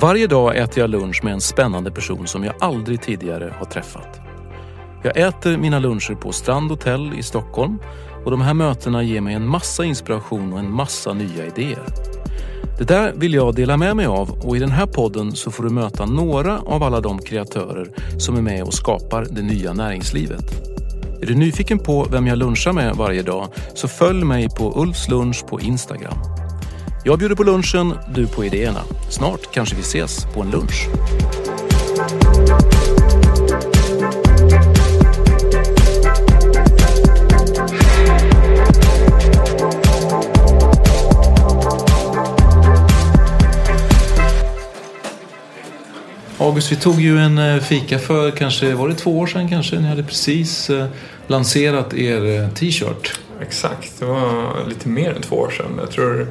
Varje dag äter jag lunch med en spännande person som jag aldrig tidigare har träffat. Jag äter mina luncher på Strand Hotel i Stockholm och de här mötena ger mig en massa inspiration och en massa nya idéer. Det där vill jag dela med mig av och i den här podden så får du möta några av alla de kreatörer som är med och skapar det nya näringslivet. Är du nyfiken på vem jag lunchar med varje dag så följ mig på Ulfs lunch på Instagram. Jag bjuder på lunchen, du på idéerna. Snart kanske vi ses på en lunch. August, vi tog ju en eh, fika för kanske, var det två år sedan kanske? Ni hade precis eh, lanserat er eh, t-shirt. Exakt, det var lite mer än två år sedan. Jag tror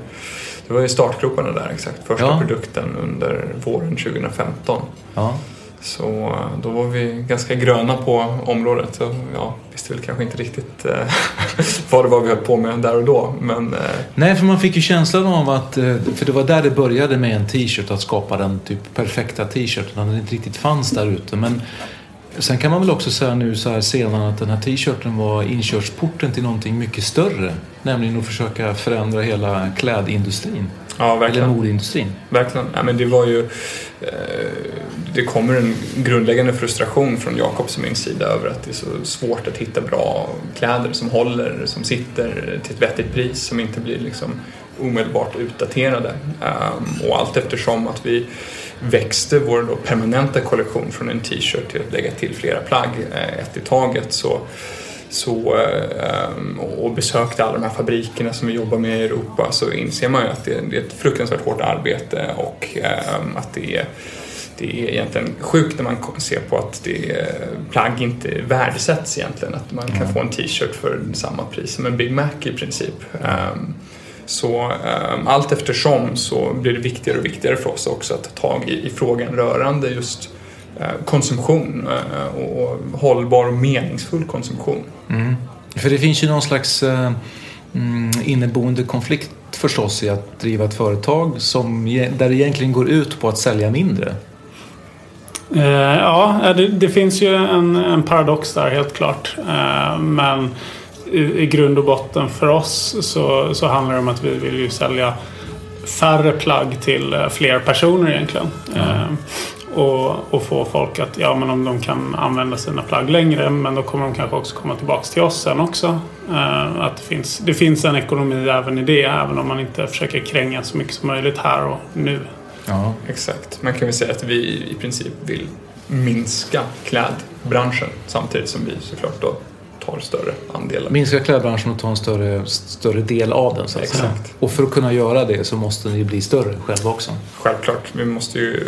det var i startgroparna där exakt. Första Ja. produkten under våren 2015. Ja. Så då var vi ganska gröna på området. Så, ja, visste väl kanske inte riktigt eh, vad det var vi höll på med där och då. Men eh, Nej, för man fick ju känslan av att, eh, för det var där det började med en t-shirt, att skapa den typ perfekta t-shirten, den inte riktigt fanns där ute. Men sen kan man väl också säga nu så här senare att den här t-shirten var inkörsporten till någonting mycket större. Nämligen att försöka förändra hela klädindustrin. ja, Eller verkligen. modeindustrin. Verkligen. Ja, men det var ju... Eh, det kommer en grundläggande frustration från Jakobs och min sida över att det är så svårt att hitta bra kläder som håller, som sitter till ett vettigt pris, som inte blir liksom omedelbart utdaterade. Um, och allt eftersom att vi växte vår permanenta kollektion från en t-shirt till att lägga till flera plagg, eh, ett i taget, så så, eh, och besökte alla de här fabrikerna som vi jobbar med i Europa så inser man ju att det, är ett fruktansvärt hårt arbete och eh, att det är, det är egentligen sjukt när man ser på att det, plagg inte värdesätts egentligen. Att man kan få en t-shirt för samma pris som en Big Mac i princip. Så um, allt eftersom så blir det viktigare och viktigare för oss också att ta tag i, i frågan rörande just eh, konsumtion eh, och, och hållbar och meningsfull konsumtion. För det finns ju någon slags eh, mm, inneboende konflikt förstås i att driva ett företag som, där det egentligen går ut på att sälja mindre. Eh, ja, det, det finns ju en, en paradox där helt klart. Eh, men i, i grund och botten för oss så, så handlar det om att vi vill ju sälja färre plagg till eh, fler personer egentligen. Eh, och, och få folk att, ja men om de kan använda sina plagg längre men då kommer de kanske också komma tillbaks till oss sen också. Eh, att det finns, det finns en ekonomi även i det även om man inte försöker kränga så mycket som möjligt här och nu. Ja. Exakt. Man kan väl säga att vi i princip vill minska klädbranschen samtidigt som vi såklart då tar större andelar. Minska klädbranschen och ta en större, större del av den så att säga. Exakt. Och för att kunna göra det så måste ni bli större själva också. Självklart, vi måste ju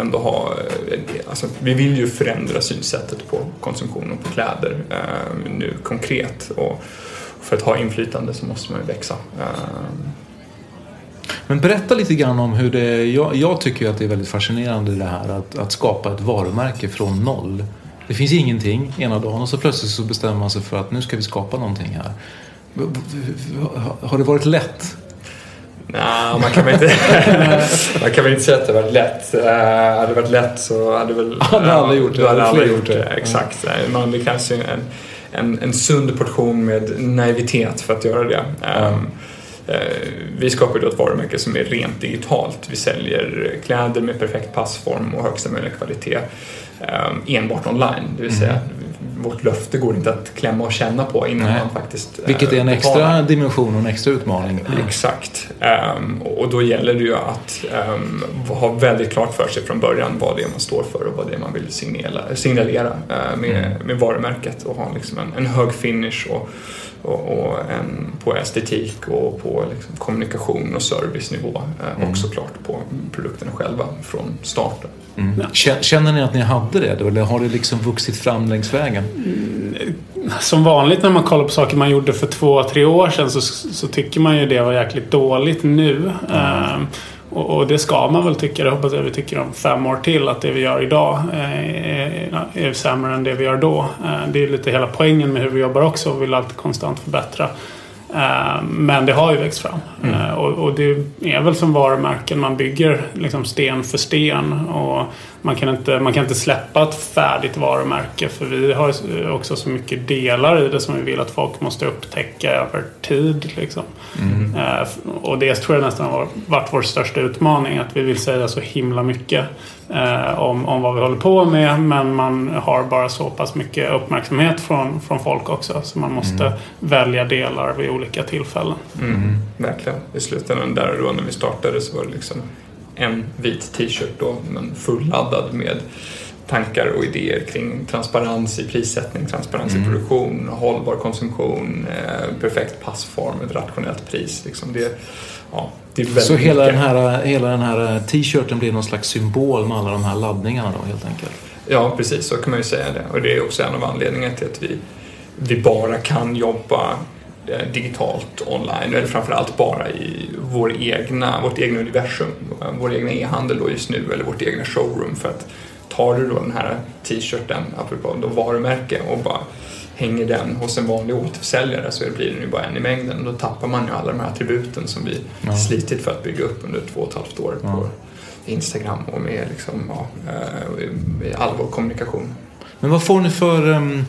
ändå ha... eh, Alltså, vi vill ju förändra synsättet på konsumtion och på kläder eh, nu konkret. Och för att ha inflytande så måste man ju växa. Eh, Men berätta lite grann om hur det... Jag, jag tycker att det är väldigt fascinerande det här att, att skapa ett varumärke från noll. Det finns ingenting ena dagen och så plötsligt så bestämmer man sig för att nu ska vi skapa någonting här. Har det varit lätt? Nej, man kan väl inte, man kan väl inte säga att det har varit lätt. Uh, hade det varit lätt så hade väl... Hade alla gjort det. Hade alla gjort det. Exakt. Man, det krävs ju en, en, en sund portion med naivitet för att göra det. Um, vi skapar då ett varumärke som är rent digitalt. Vi säljer kläder med perfekt passform och högsta möjliga kvalitet Ehm, enbart online. Det vill säga mm vårt löfte går inte att klämma och känna på innan Nej. man faktiskt Vilket är en extra betalar. dimension och en extra utmaning. Exakt. Um, och då gäller det ju att um, ha väldigt klart för sig från början vad det är man står för och vad det är man vill signalera, signalera uh, med, mm. med varumärket och ha liksom en, en hög finish och, och, och en, på estetik och på liksom kommunikation och servicenivå uh, mm. och såklart på produkterna själva från starten. Mm. Känner ni att ni hade det då, eller har det liksom vuxit fram längs vägen? Mm, som vanligt när man kollar på saker man gjorde för två, tre år sedan så, så tycker man ju det var jäkligt dåligt nu. Mm. Um, och, och, det ska man väl tycka. Det hoppas jag vi tycker om fem år till. Att det vi gör idag eh, är, är sämre än det vi gör då. Eh, det är lite hela poängen med hur vi jobbar också. Vi vill alltid konstant förbättra. Eh, men det har ju växt fram. Mm. Eh, och, det är väl som varumärken. Man bygger liksom sten för sten. Och man, kan inte, man kan inte släppa ett färdigt varumärke. För vi har också så mycket delar i det som vi vill att folk måste upptäcka över tid. Liksom. Mm. Eh, och det tror jag nästan har varit vår största utmaning. Att vi vill säga så himla mycket eh, om, om vad vi håller på med. Men man har bara så pass mycket uppmärksamhet från, från folk också. Så man måste mm. välja delar vid olika tillfällen. Mm. Verkligen. I slutändan där då när vi startade så var det liksom en vit t-shirt då men fulladdad med tankar och idéer kring transparens i prissättning, transparens mm. i produktion, hållbar konsumtion, eh, perfekt passform, ett rationellt pris. Liksom det, ja, så hela den, här, hela den här eh, t-shirten blir någon slags symbol med alla de här laddningarna då helt enkelt? Ja, precis så kan man ju säga det. Och det är också en av anledningarna till att vi, vi bara kan jobba digitalt online, eller framförallt bara i vår egna, vårt egna universum, vår egna e-handel då just nu, eller vårt egna showroom. För att tar du då den här t-shirten, apropå då varumärke, och bara hänger den hos en vanlig återförsäljare så blir den ju bara en i mängden. Då tappar man ju alla de här attributen som vi ja. slitit för att bygga upp under två och ett halvt år ja. på Instagram och med liksom, ja, eh, all vår kommunikation. Men vad får ni för, um,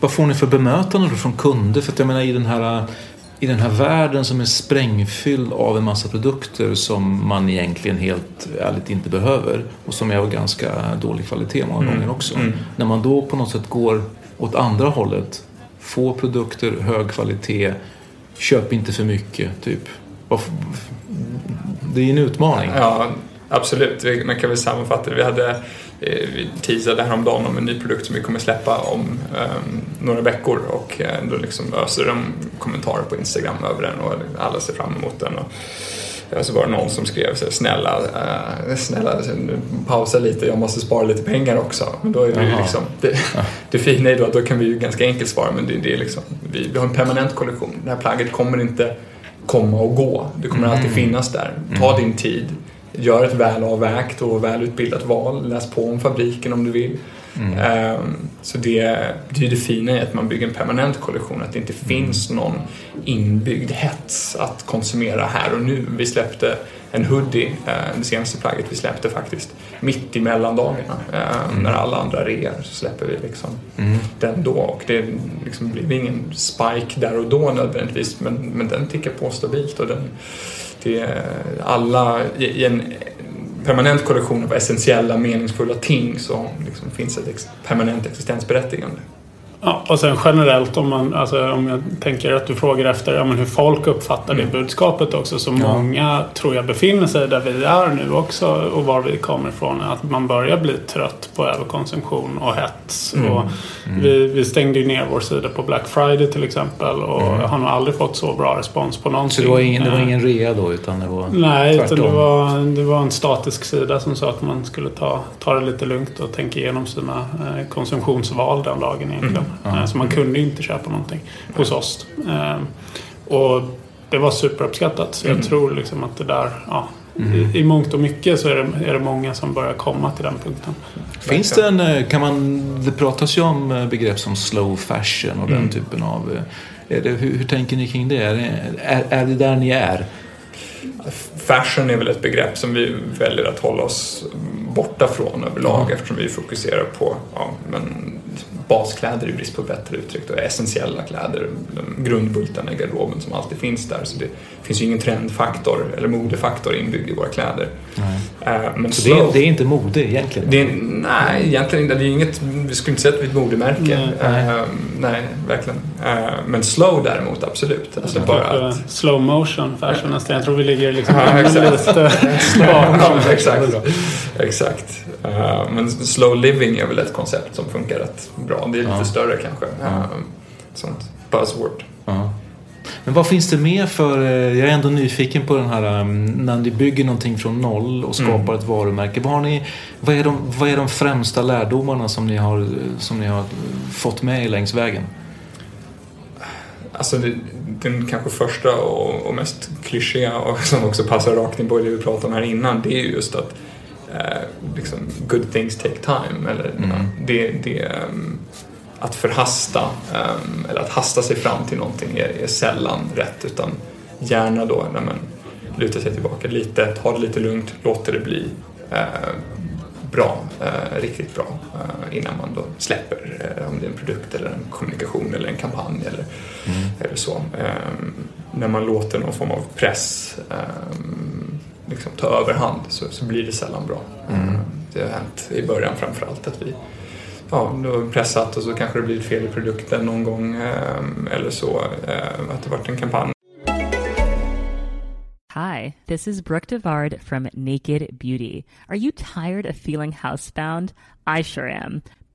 vad får ni för bemötande från kunder? För att jag menar i den här i den här världen som är sprängfylld av en massa produkter som man egentligen helt ärligt inte behöver och som är av ganska dålig kvalitet många mm. gånger också. Mm. När man då på något sätt går åt andra hållet. Få produkter, hög kvalitet, köp inte för mycket. Typ. Det är en utmaning. Ja, absolut. Man kan väl sammanfatta det. Vi, hade, vi teasade häromdagen om en ny produkt som vi kommer släppa om um, några veckor och eh, då liksom öser de kommentarer på Instagram över den och alla ser fram emot den. Och, så var det någon som skrev så snälla, uh, snälla pausa lite, jag måste spara lite pengar också. Men då är det, liksom, det, det fina är då att då kan vi ju ganska enkelt svara, men det, det är liksom, vi, vi har en permanent kollektion. Det här plagget kommer inte komma och gå. Det kommer mm. alltid finnas där. Ta mm. din tid. Gör ett väl avvägt och välutbildat val. Läs på om fabriken om du vill. Mm. Ehm, så det, det är det fina i att man bygger en permanent kollektion, att det inte finns någon inbyggd hets att konsumera här och nu. Vi släppte en hoodie, eh, det senaste plagget vi släppte faktiskt, mitt i mellandagarna. Eh, mm. När alla andra rear så släpper vi liksom mm. den då. Och det liksom blir ingen spike där och då nödvändigtvis, men, men den tickar på stabilt. Och den, till alla i en permanent kollektion av essentiella, meningsfulla ting så liksom finns ett permanent existensberättigande. Ja, och sen generellt om, man, alltså, om jag tänker att du frågar efter ja, hur folk uppfattar mm. det budskapet också. Så ja. många tror jag befinner sig där vi är nu också och var vi kommer ifrån. Att man börjar bli trött på överkonsumtion och hets. Mm. Och mm. Vi, vi stängde ju ner vår sida på Black Friday till exempel och mm. har nog aldrig fått så bra respons på någonting. Så det var ingen, det var ingen rea då utan det var Nej, tvärtom. utan det var, det var en statisk sida som sa att man skulle ta, ta det lite lugnt och tänka igenom sina eh, konsumtionsval den dagen egentligen. Mm. Så man kunde inte köpa någonting hos oss. Ehm, och det var superuppskattat. Så jag mm. tror liksom att det där, ja, mm. i, i mångt och mycket så är det, är det många som börjar komma till den punkten. Finns det en, eh, kan man, det pratas ju om eh, begrepp som slow fashion och mm. den typen av... Är det, hur, hur, tänker ni kring det? Är, är, är det där ni är? fashion är väl ett begrepp som vi väljer att hålla oss borta från överlag mm. eftersom vi fokuserar på ja, men baskläder i brist på bättre uttryck och essentiella kläder, grundbultarna i garderoben som alltid finns där. Så det finns ju ingen trendfaktor eller modefaktor inbyggd i våra kläder. Uh, men så slow, det, är, det, är, inte mode egentligen? Det är, nej, egentligen inte. Det är inget, vi skulle inte säga att vi är ett modemärke. Nej, uh, nej verkligen. Uh, men slow däremot, absolut. Alltså bara att... Slow motion fashion nästan. Jag tror vi ligger liksom ja, lite bakom. exakt. exakt. Men slow living är väl ett koncept som funkar rätt bra. Det är lite ja. större kanske. Ja. Sånt buzzword. Ja. Men vad finns det mer för, eh, jag är ändå nyfiken på den här, um, när ni bygger någonting från noll och skapar mm. ett varumärke. Vad, har ni, vad, är de, vad är de främsta lärdomarna som ni har, som ni har fått med er längs vägen? Alltså det, den kanske första och, och, mest klyschiga och som också passar rakt in på det vi pratade om här innan, det är ju just att eh, liksom, good things take time. Eller, mm. ja, det, det, um, att förhasta um, eller att hasta sig fram till någonting är, är sällan rätt utan gärna då när man lutar sig tillbaka lite, tar det lite lugnt, låter det bli uh, bra, uh, riktigt bra uh, innan man då släpper om det är en produkt eller en kommunikation eller en kampanj eller, mm. eller så. Um, när man låter någon form av press um, liksom ta överhand så, så blir det sällan bra. Mm. Det har hänt i början framförallt att vi ja, har pressat och så kanske det blir fel i produkten någon gång eh, eller så, eh, att det varit en kampanj. Hi, this is Brooke Devard from Naked Beauty. Are you tired of feeling housebound? I sure am.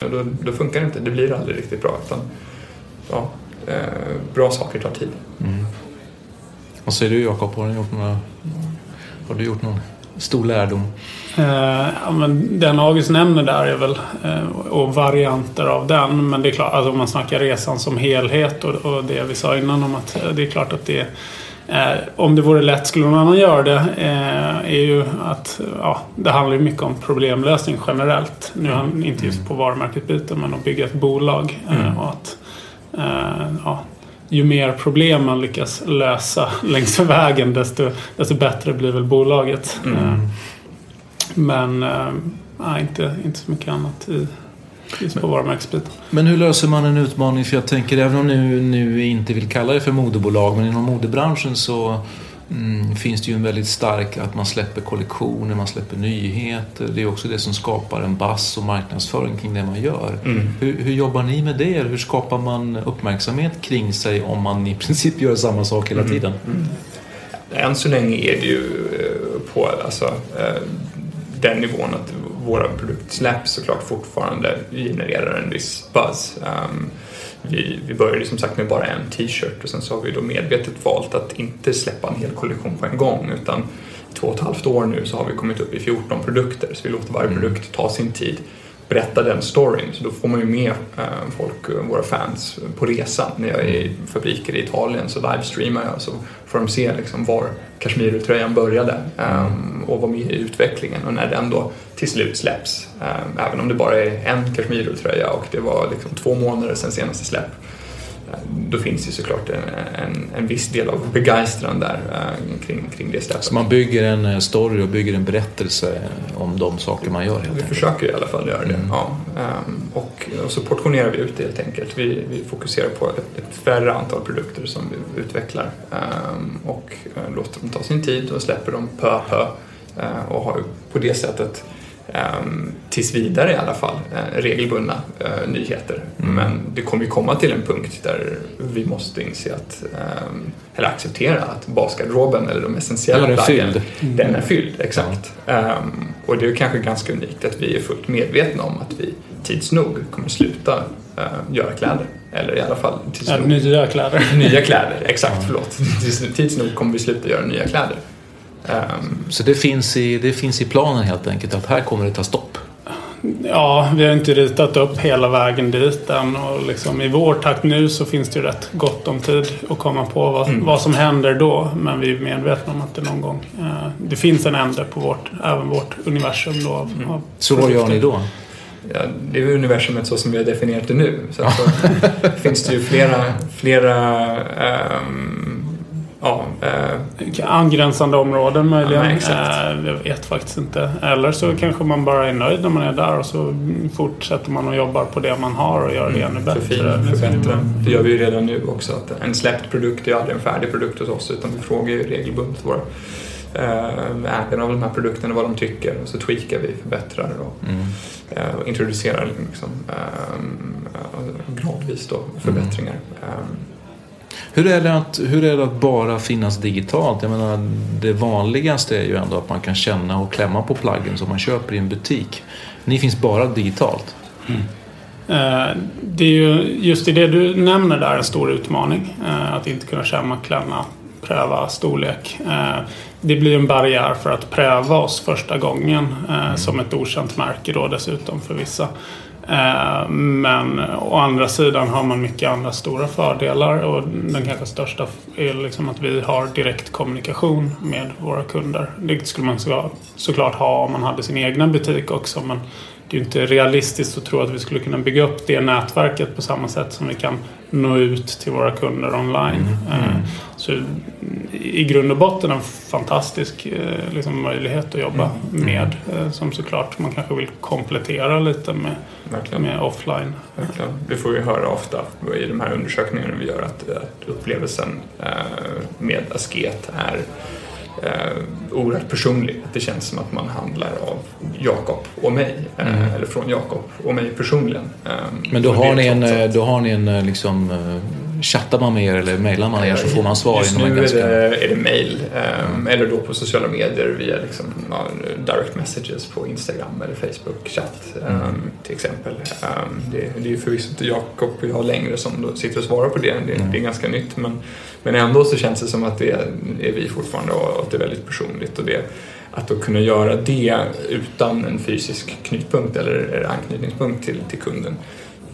Då, då funkar det inte, det blir aldrig riktigt bra. Utan, ja, eh, bra saker tar tid. Mm. Vad säger du Jakob? Har, har du gjort någon stor lärdom? Eh, ja, men den August nämner där är väl eh, och varianter av den. Men det är klart, alltså om man snackar resan som helhet och, och det vi sa innan om att eh, det är klart att det Eh, om det vore lätt skulle någon annan göra det. Eh, är ju att ja, det handlar ju mycket om problemlösning generellt. Nu mm. inte just på varumärket biten men att bygga ett bolag. Eh, mm. och att, eh, ja, ju mer problem man lyckas lösa längs vägen desto, desto bättre blir väl bolaget. Mm. Eh, men äh, inte, inte så mycket annat i, på varumärkesbiten. Men hur löser man en utmaning? För jag tänker, även om ni nu inte vill kalla det för modebolag, men inom modebranschen så mm, finns det ju en väldigt stark att man släpper kollektioner, man släpper nyheter. Det är också det som skapar en bass och marknadsföring kring det man gör. Mm. Hur, hur, jobbar ni med det? Hur skapar man uppmärksamhet kring sig om man i princip gör samma sak hela mm. tiden? Mm. Än så länge är det ju eh, på alltså, eh, den nivån att våra produktsläpp såklart fortfarande genererar en viss buzz. Um, vi, vi började som sagt med bara en t-shirt och sen så har vi då medvetet valt att inte släppa en hel kollektion på en gång utan två och ett halvt år nu så har vi kommit upp i 14 produkter så vi låter varje mm. produkt ta sin tid berätta den storyn. Så då får man ju med eh, folk, eh, våra fans, på resan. När jag är i fabriker i Italien så livestreamar jag så får de se liksom var kashmirtröjan började eh, och vara med i utvecklingen och när den då till slut släpps. Även om det bara är en Kashmir-tröja och det var liksom två månader sedan senaste släpp då finns det såklart en, en, en viss del av begeistran där uh, kring, kring det släppet. Så man bygger en eh, story och bygger en berättelse om de saker man gör? Helt vi enkelt. försöker i alla fall göra det. Mm. Ja. Um, och, och, så portionerar vi ut det helt enkelt. Vi, vi fokuserar på ett, ett färre antal produkter som vi utvecklar um, och uh, låter dem ta sin tid och släpper dem pö pö och har på det sättet tills vidare i alla fall, uh, regelbundna uh, nyheter. Mm. Men det kommer ju komma till en punkt där vi måste inse att, um, eller acceptera att basgarderoben eller de essentiella den är plaggen, mm. den är fylld. Exakt. Um, och det är kanske ganska unikt att vi är fullt medvetna om att vi tids nog kommer sluta göra kläder. Eller i alla fall tids nog. Nya kläder. nya kläder, exakt, förlåt. Tids nog kommer vi sluta göra nya kläder. Ehm, Så det finns, i, det finns i planen helt enkelt att här kommer det ta stopp. Ja, vi har inte ritat upp hela vägen dit än. Och liksom I vår takt nu så finns det ju rätt gott om tid att komma på vad, Mm. vad som händer då. Men vi är medvetna om att det någon gång... Eh, det finns en ände på vårt, även vårt universum då. Av, Mm. av Så vad gör ni då? Ja, det är universumet så som vi har definierat det nu. Så så finns det ju flera, flera ehm, ja, eh, Angränsande områden möjligen. Ja, exakt. Eh, jag vet faktiskt inte. Eller så kanske man bara är nöjd när man är där och så fortsätter man och jobbar på det man har och gör det ännu bättre. förfina, förbättra. Det gör vi ju redan nu också. Att en släppt produkt är aldrig en färdig produkt hos oss utan vi frågar ju regelbundet våra eh, ägarna av de här produkterna vad de tycker och så tweakar vi, förbättrar och, Mm. eh, introducerar liksom, eh, gradvis då förbättringar. Eh, Hur är, det att, hur är det att bara finnas digitalt? Jag menar, det vanligaste är ju ändå att man kan känna och klämma på pluggen som man köper i en butik. Ni finns bara digitalt. Eh, Det är ju just i det du nämner där en stor utmaning. eh, Att inte kunna känna, klämma, pröva storlek. Eh, Det blir en barriär för att pröva oss första gången eh, som ett okänt märke då dessutom för vissa. Eh, men å andra sidan har man mycket andra stora fördelar och den kanske största är liksom att vi har direkt kommunikation med våra kunder. Det skulle man såklart ha om man hade sin egna butik också men det är ju inte realistiskt att tro att vi skulle kunna bygga upp det nätverket på samma sätt som vi kan nå ut till våra kunder online. Eh, Så i grund och botten en fantastisk eh, liksom, möjlighet att jobba med eh, som såklart man kanske vill komplettera lite med, verkligen. med offline. Verkligen. Vi får ju höra ofta i de här undersökningarna vi gör att, att upplevelsen med Asket är eh, oerhört personlig. Att det känns som att man handlar av Jakob och mig. Eh, Eller från Jakob och mig personligen. Eh, Men då har, ni en, allt- då har ni en eh, liksom, eh, chattar man med er eller mailar man er så får man svar Just inom en nu ganska... är det, är det mail um, eller då på sociala medier via liksom, direct messages på Instagram eller Facebook chatt um, till exempel. Um, det, det är förvisso inte Jakob och jag längre som sitter och svarar på det. Det, det är ganska nytt men, men ändå så känns det som att det är, är vi fortfarande och att det är väldigt personligt. Och det, att då kunna göra det utan en fysisk knutpunkt eller anknytningspunkt till, till kunden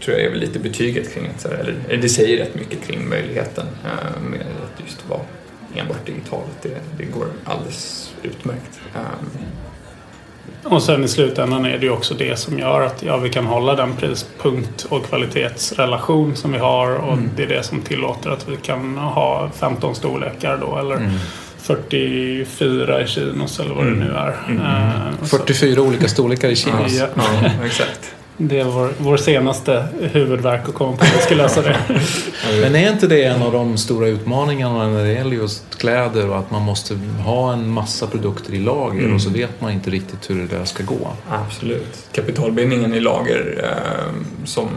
tror jag är väl lite betyget kring här, eller, det säger rätt mycket kring möjligheten eh, med att just vara enbart digitalt. Det, det går alldeles utmärkt. Um, Och sen i slutändan är det ju också det som gör att ja, vi kan hålla den prispunkt och kvalitetsrelation som vi har och det är det som tillåter att vi kan ha 15 storlekar då eller 44 i kinos eller vad det nu är. Så- 44 olika storlekar i kinos. Ja. ja, exakt. Det är vår, vår senaste huvudverk att komma på hur vi ska lösa det. Men är inte det en av de stora utmaningarna när det gäller just kläder och att man måste ha en massa produkter i lager och så vet man inte riktigt hur det där ska gå? Absolut. Kapitalbindningen i lager eh, som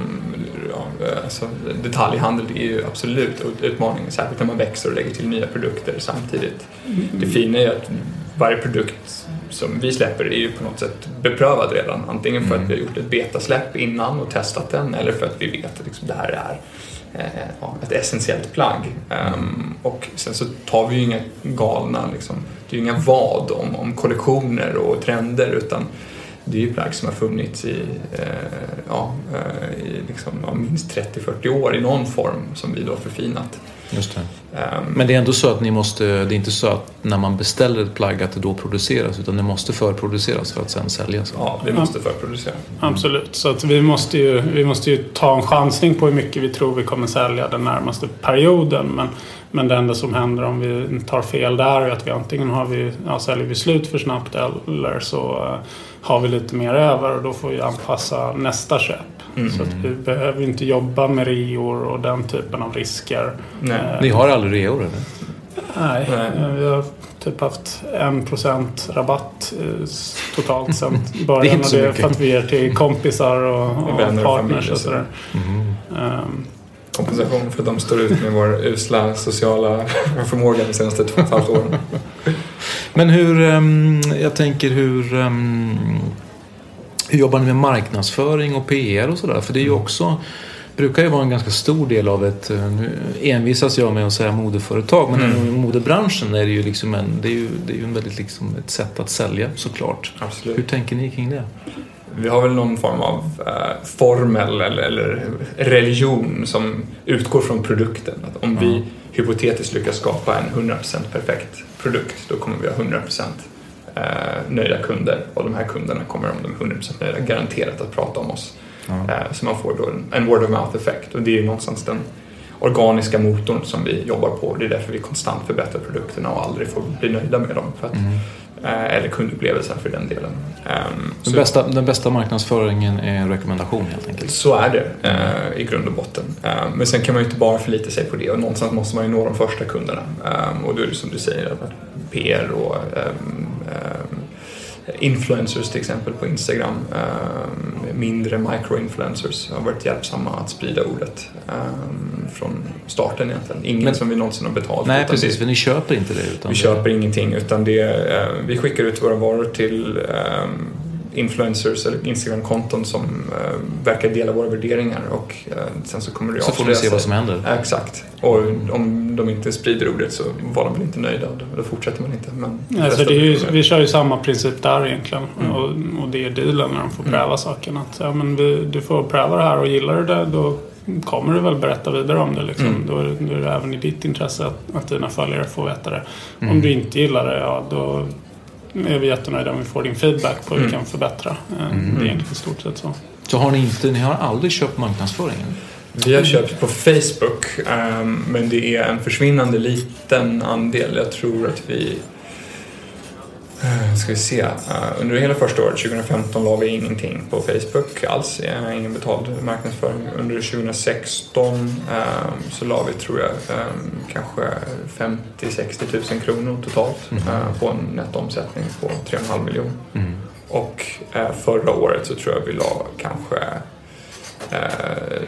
ja, alltså, detaljhandel är ju absolut ut- utmaningen, särskilt när man växer och lägger till nya produkter samtidigt. Det fina är ju att varje produkt som vi släpper är ju på något sätt beprövad redan. Antingen för att vi har gjort ett betasläpp innan och testat den eller för att vi vet att liksom, det här är eh, ett essentiellt plagg. Ehm, och sen så tar vi ju inga galna, liksom, det är ju inga vad om, om kollektioner och trender utan det är ju plagg som har funnits i, eh, ja, eh, i liksom, minst 30-40 år i någon form som vi då har förfinat. Just det. Ehm, Men det är ändå så att ni måste, det är inte så att när man beställer ett plagg att det då produceras utan det måste förproduceras för att sen säljas. ja, vi måste förproducera. Absolut. Så att vi, måste ju, vi måste ju ta en chansning på hur mycket vi tror vi kommer sälja den närmaste perioden. Men, men det enda som händer om vi tar fel där är att vi antingen har vi, ja, säljer vi slut för snabbt eller så eh, har vi lite mer över och då får vi anpassa nästa köp. Så att vi behöver inte jobba med reor och den typen av risker. Nej. Eh, Ni har aldrig reor eller? Nej, Nej. eh, vi har typ haft en procent rabatt eh, totalt sen Det är början. inte så det är mycket. för att vi ger till kompisar och, och Vänner och partners och och så. sådär. Ehm, Kompensation för att de står ut med vår usla sociala förmåga de senaste två och ett halvt åren. Men hur, ehm, jag tänker hur, ehm, hur jobbar ni med marknadsföring och PR och sådär? För det är ju också, brukar ju vara en ganska stor del av ett, eh, nu envisas jag med att säga modeföretag, men mm. i modebranschen är det ju liksom en, det är ju, det är ju en väldigt liksom ett sätt att sälja såklart. Absolut. Hur tänker ni kring det? Vi har väl någon form av eh, formel eller, eller, religion som utgår från produkten. Att om mm. vi hypotetiskt lyckas skapa en 100% perfekt produkt, då kommer vi ha 100% eh, nöjda kunder och de här kunderna kommer, om de är 100% nöjda, garanterat att prata om oss. Mm. Så man får då en word of mouth effekt och det är någonstans den organiska motorn som vi jobbar på. Det är därför vi konstant förbättrar produkterna och aldrig får bli nöjda med dem. För att, mm. Eh, eller kundupplevelsen för den delen. Ehm, den, bästa, den bästa marknadsföringen är en rekommendation helt enkelt? Så är det eh, i grund och botten. Ehm, men sen kan man ju inte bara förlita sig på det och någonstans måste man ju nå de första kunderna. Ehm, och då är det som du säger, PR och influencers till exempel på Instagram, eh, mindre micro-influencers har varit hjälpsamma att sprida ordet eh, från starten egentligen. Ingen Men, som vi någonsin har betalt. Nej precis, det, för ni köper inte det? vi det... köper ingenting utan det, eh, vi skickar ut våra varor till influencers eller Instagram-konton som eh, verkar dela våra värderingar och eh, sen så kommer det Så får ni se vad som händer? exakt. Och om de inte sprider ordet så var de väl inte nöjda och då fortsätter man inte. Men alltså det är ju, vi kör ju samma princip där egentligen mm. och, och, det är dealen när de får mm. pröva mm. saken. Att, ja, men vi, du får pröva det här och gillar du det då kommer du väl berätta vidare om det. Liksom. Mm. Då, är, då är det även i ditt intresse att, att dina följare får veta det. Mm. Om du inte gillar det, ja då är vi jättenöjda om vi får din feedback på hur mm. vi kan förbättra. Eh, mm. Det är egentligen i stort sett så. Så har ni inte, ni har aldrig köpt marknadsföringen? Vi har köpt på Facebook um, men det är en försvinnande liten andel. Jag tror att vi ska vi se. Uh, under hela första året, 2015, la vi ingenting på Facebook alls. Uh, ingen betald marknadsföring. Under 2016 uh, så la vi, tror jag, um, kanske 50-60 000 kronor totalt mm. på en nettoomsättning på 3,5 miljoner. Mm. Och förra året så tror jag vi la kanske eh,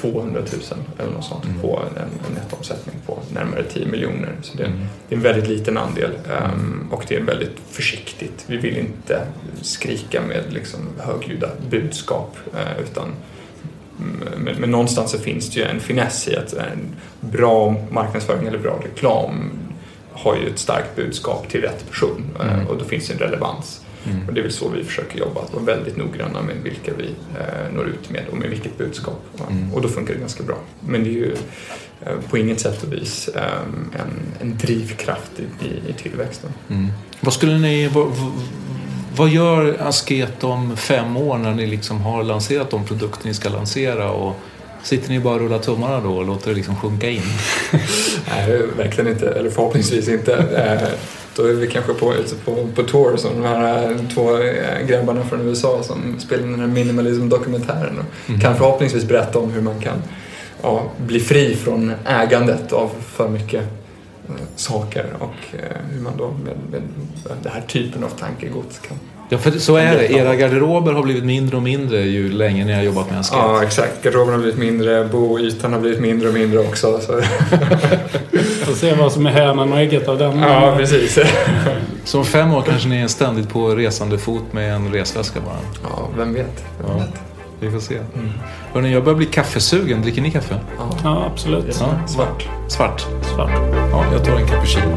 200 000 eller något sånt mm. på en, en nettoomsättning på närmare 10 miljoner. Så det, mm. det, är en väldigt liten andel um, och det är väldigt försiktigt. Vi vill inte skrika med liksom, högljudda budskap uh, utan men, men, någonstans så finns det ju en finess i att en bra marknadsföring eller bra reklam har ju ett starkt budskap till rätt person mm. och då finns det en relevans. Mm. Och det är väl så vi försöker jobba, att vara väldigt noggranna med vilka vi eh, når ut med och med vilket budskap. Mm. Och då funkar det ganska bra. Men det är ju eh, på inget sätt och vis eh, en, en drivkraft i, i, i tillväxten. Mm. Vad skulle ni... Vad, vad gör Asket om fem år när ni liksom har lanserat de produkter ni ska lansera? Och Sitter ni bara och rullar tummarna då och låter det liksom sjunka in? Nej, verkligen inte. Eller förhoppningsvis inte. Då är vi kanske på, ute på, på tour som de här eh, två eh, grabbarna från USA som spelar den här minimalism-dokumentären och mm. kan förhoppningsvis berätta om hur man kan ja, bli fri från ägandet av för mycket eh, saker och hur man då med, med den här typen av tankegods kan Ja, för så är det. Era garderober har blivit mindre och mindre ju längre ni har jobbat med en skate. Ja, exakt. Garderoben har blivit mindre, boytan har blivit mindre och mindre också. Så. Får se vad som är hönan och ägget av den. Ja, precis. så om fem år kanske ni är ständigt på resande fot med en resväska bara? Ja, vem vet. Vem ja. vet. Vi får se. Mm. Hörrni, jag börjar bli kaffesugen. Dricker ni kaffe? Ja, ja absolut. Ja. Svart. Svart? Svart. Ja, jag tar en cappuccino.